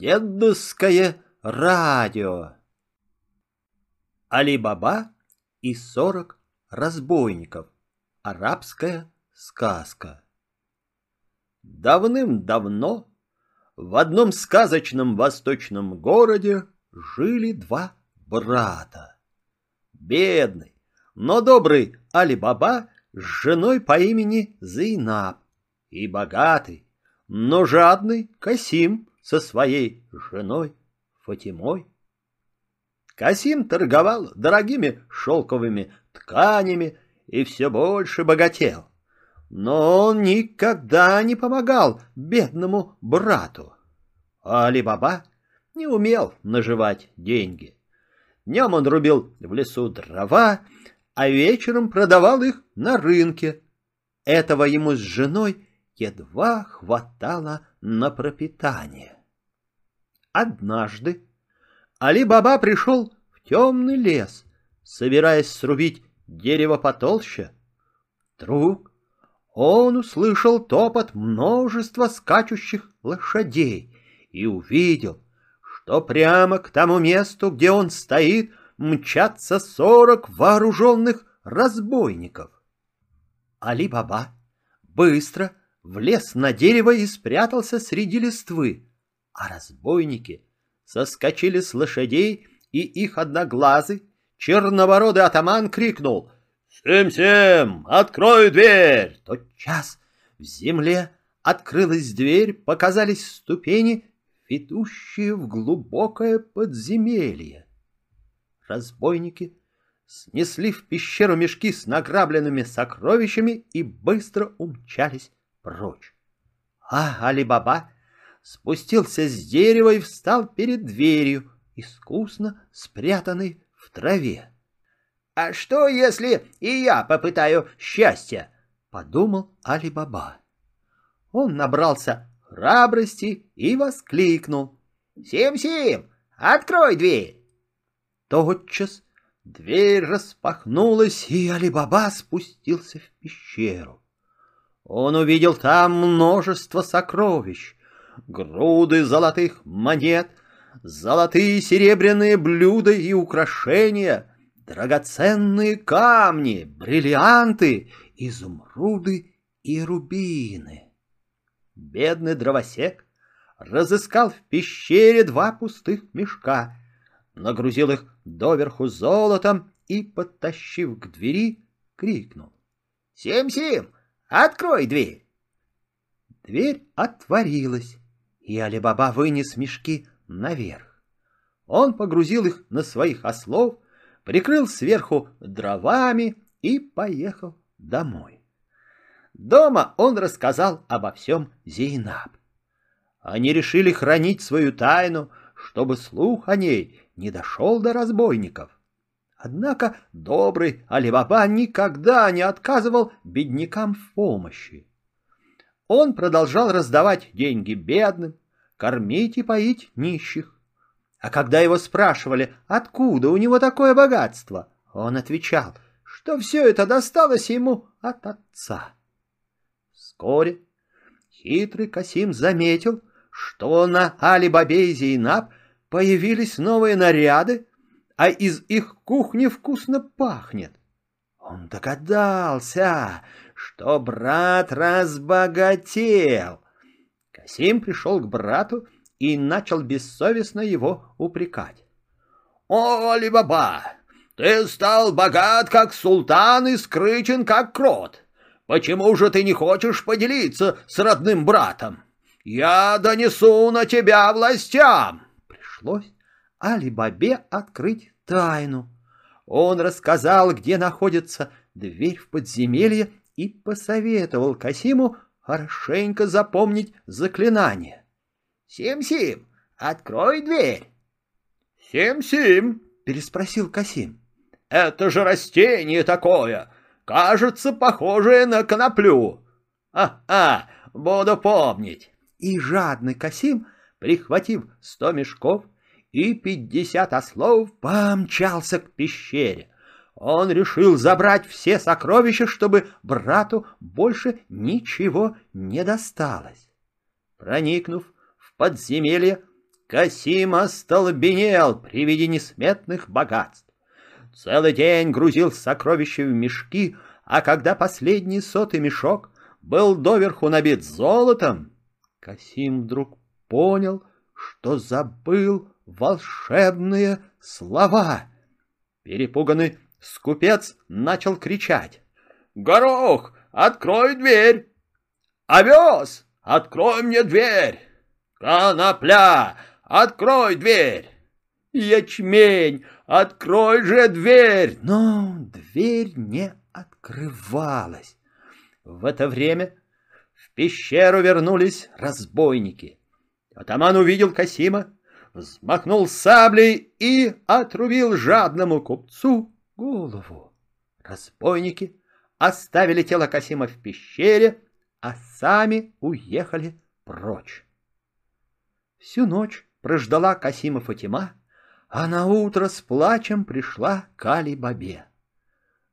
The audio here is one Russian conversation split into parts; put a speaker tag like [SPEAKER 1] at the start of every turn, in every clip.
[SPEAKER 1] Дедовское радио. Али-Баба и сорок разбойников. Арабская сказка. Давным-давно в одном сказочном восточном городе жили два брата. Бедный, но добрый Али-Баба с женой по имени Зейнаб и богатый, но жадный Касим со своей женой Фатимой. Касим торговал дорогими шелковыми тканями и все больше богател. Но он никогда не помогал бедному брату. Али-Баба не умел наживать деньги. Днем он рубил в лесу дрова, а вечером продавал их на рынке. Этого ему с женой едва хватало на пропитание. Однажды Али-Баба пришел в темный лес, собираясь срубить дерево потолще. Вдруг он услышал топот множества скачущих лошадей и увидел, что прямо к тому месту, где он стоит, мчатся сорок вооруженных разбойников. Али-Баба быстро влез на дерево и спрятался среди листвы, а разбойники соскочили с лошадей, и их одноглазый, черновородый атаман крикнул «Всем-всем, открой дверь!» Тот час в земле открылась дверь, показались ступени, ведущие в глубокое подземелье. Разбойники снесли в пещеру мешки с награбленными сокровищами и быстро умчались прочь. А Али-Баба спустился с дерева и встал перед дверью, искусно спрятанной в траве. «А что, если и я попытаю счастья?» — подумал Али-Баба. Он набрался храбрости и воскликнул. «Сим-Сим, открой дверь!» Тотчас дверь распахнулась, и Али-Баба спустился в пещеру. Он увидел там множество сокровищ, груды золотых монет, золотые и серебряные блюда и украшения, драгоценные камни, бриллианты, изумруды и рубины. Бедный дровосек разыскал в пещере два пустых мешка, нагрузил их доверху золотом и, подтащив к двери, крикнул. «Сим-Сим, открой дверь!» Дверь отворилась, и Алибаба вынес мешки наверх. Он погрузил их на своих ослов, прикрыл сверху дровами и поехал домой. Дома он рассказал обо всем Зейнаб. Они решили хранить свою тайну, чтобы слух о ней не дошел до разбойников. Однако добрый Алибаба никогда не отказывал беднякам в помощи. Он продолжал раздавать деньги бедным, кормить и поить нищих. А когда его спрашивали, откуда у него такое богатство, он отвечал, что все это досталось ему от отца. Вскоре хитрый Касим заметил, что на Али-Бабе и Зейнаб появились новые наряды, а из их кухни вкусно пахнет. Он догадался, что брат разбогател. Касим пришел к брату и начал бессовестно его упрекать. «О, Али-Баба, ты стал богат, как султан, и скрычен, как крот. Почему же ты не хочешь поделиться с родным братом? Я донесу на тебя властям!» Пришлось Али-Бабе открыть тайну. Он рассказал, где находится дверь в подземелье и посоветовал Касиму хорошенько запомнить заклинание. «Сим-Сим, открой дверь!» «Сим-Сим!» — переспросил Касим. «Это же растение такое! Кажется, похожее на коноплю!» «А-а, буду помнить!» И жадный Касим, прихватив сто мешков и пятьдесят ослов, помчался к пещере. Он решил забрать все сокровища, чтобы брату больше ничего не досталось. Проникнув в подземелье, Касим остолбенел при виде несметных богатств. Целый день грузил сокровища в мешки, а когда последний сотый мешок был доверху набит золотом, Касим вдруг понял, что забыл волшебные слова. Перепуганный скупец начал кричать. «Горох, открой дверь! Овес, открой мне дверь! Конопля, Открой дверь! Ячмень, открой же дверь! Но дверь не открывалась. В это время в пещеру вернулись разбойники. Атаман увидел Касима, взмахнул саблей и отрубил жадному купцу голову. Разбойники оставили тело Касима в пещере, а сами уехали прочь. Всю ночь прождала Касима Фатима, а на утро с плачем пришла к Али-Бабе.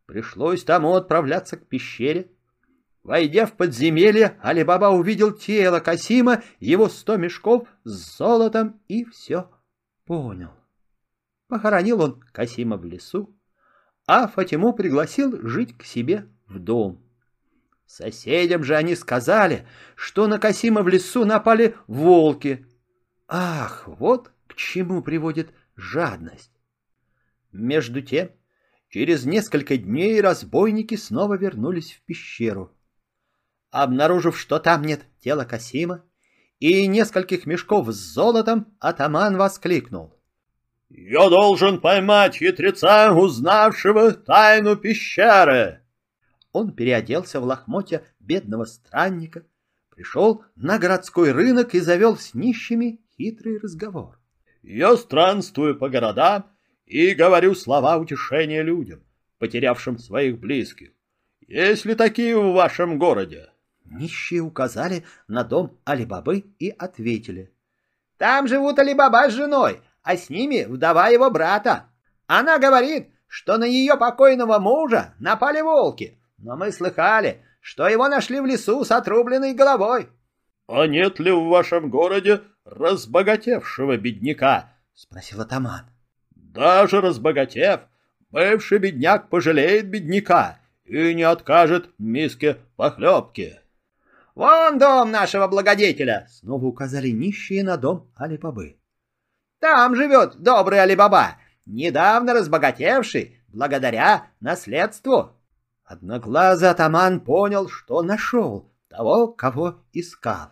[SPEAKER 1] Пришлось тому отправляться к пещере. Войдя в подземелье, Али-Баба увидел тело Касима, его сто мешков с золотом и все понял. Похоронил он Касима в лесу, а Фатиму пригласил жить к себе в дом. Соседям же они сказали, что на Касима в лесу напали волки — Ах, вот к чему приводит жадность. Между тем, через несколько дней разбойники снова вернулись в пещеру. Обнаружив, что там нет тела Касима и нескольких мешков с золотом, атаман воскликнул. «Я должен поймать хитреца, узнавшего тайну пещеры!» Он переоделся в лохмотья бедного странника, пришел на городской рынок и завел с нищими хитрый разговор. «Я странствую по городам и говорю слова утешения людям, потерявшим своих близких. Есть ли такие в вашем городе?» Нищие указали на дом Алибабы и ответили. «Там живут Алибаба с женой, а с ними вдова его брата. Она говорит, что на ее покойного мужа напали волки, но мы слыхали, что его нашли в лесу с отрубленной головой». «А нет ли в вашем городе разбогатевшего бедняка? — спросил атаман. — Даже разбогатев, бывший бедняк пожалеет бедняка и не откажет миске похлебки. — Вон дом нашего благодетеля! — снова указали нищие на дом Алибабы. — Там живет добрый Алибаба, недавно разбогатевший благодаря наследству. Одноглазый атаман понял, что нашел того, кого искал.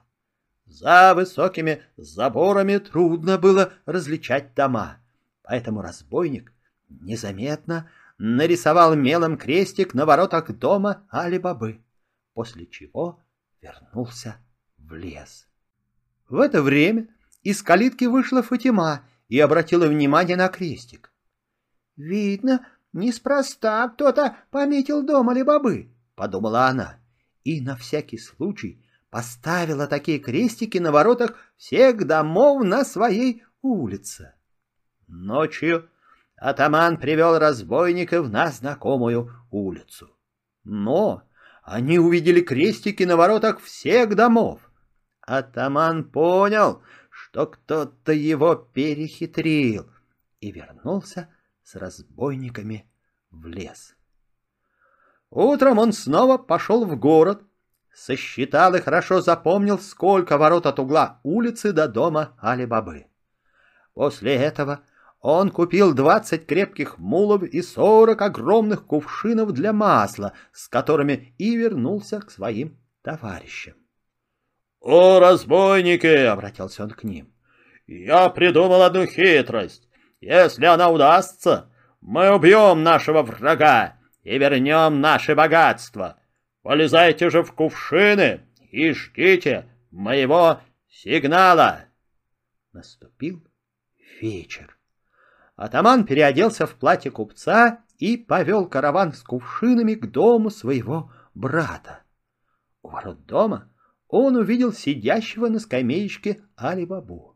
[SPEAKER 1] За высокими заборами трудно было различать дома, поэтому разбойник незаметно нарисовал мелом крестик на воротах дома Али-Бабы, после чего вернулся в лес. В это время из калитки вышла Фатима и обратила внимание на крестик. — Видно, неспроста кто-то пометил дом Али-Бабы, — подумала она, и на всякий случай поставила такие крестики на воротах всех домов на своей улице. Ночью атаман привел разбойников на знакомую улицу. Но они увидели крестики на воротах всех домов. Атаман понял, что кто-то его перехитрил, и вернулся с разбойниками в лес. Утром он снова пошел в город, сосчитал и хорошо запомнил, сколько ворот от угла улицы до дома Али-Бабы. После этого он купил двадцать крепких мулов и сорок огромных кувшинов для масла, с которыми и вернулся к своим товарищам. — О, разбойники! — обратился он к ним. — Я придумал одну хитрость. Если она удастся, мы убьем нашего врага и вернем наше богатство. — Полезайте же в кувшины и ждите моего сигнала. Наступил вечер. Атаман переоделся в платье купца и повел караван с кувшинами к дому своего брата. У ворот дома он увидел сидящего на скамеечке Али-Бабу.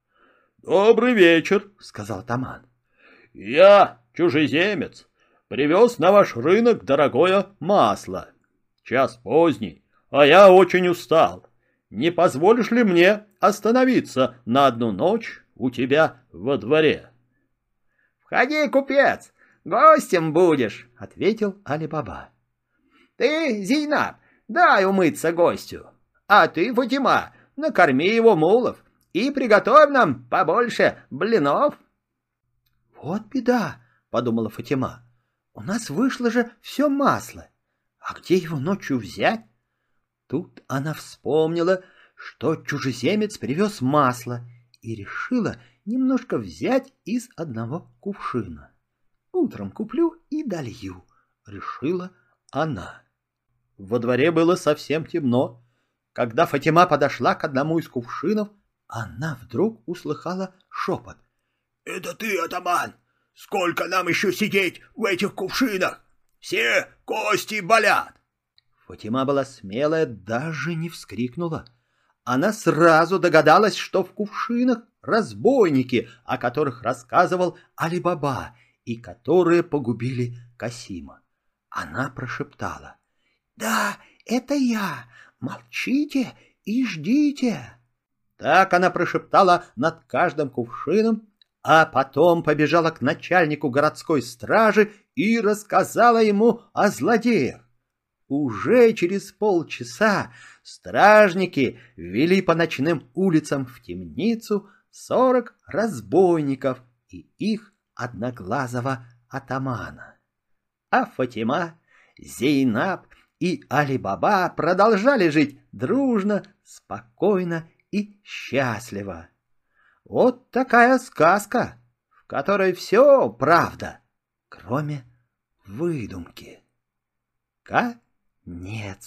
[SPEAKER 1] — Добрый вечер, — сказал Атаман. — Я, чужеземец, привез на ваш рынок дорогое масло. Час поздний, а я очень устал. не позволишь ли мне остановиться на одну ночь у тебя во дворе?
[SPEAKER 2] — Входи, купец, гостем будешь, — ответил Али-Баба. — Ты, Зейнаб, дай умыться гостю, а ты, Фатима, накорми его мулов и приготовь нам побольше блинов.
[SPEAKER 1] — Вот беда, — подумала Фатима, — у нас вышло же все масло, а где его ночью взять? Тут она вспомнила, что чужеземец привез масло и решила немножко взять из одного кувшина. Утром куплю и долью, решила она. Во дворе было совсем темно. Когда Фатима подошла к одному из кувшинов, она вдруг услыхала шепот.
[SPEAKER 3] — Это ты, атаман! Сколько нам еще сидеть в этих кувшинах? Все кости болят!
[SPEAKER 1] Фатима была смелая, даже не вскрикнула. Она сразу догадалась, что в кувшинах разбойники, о которых рассказывал Али-Баба и которые погубили Касима. Она прошептала. «Да, это я! Молчите и ждите!» Так она прошептала над каждым кувшином, а потом побежала к начальнику городской стражи и рассказала ему о злодеях. Уже через полчаса стражники вели по ночным улицам в темницу сорок разбойников и их одноглазого атамана. А Фатима, Зейнаб и Али-Баба продолжали жить дружно, спокойно и счастливо. Вот такая сказка, в которой все правда, кроме выдумки. Как? Нет.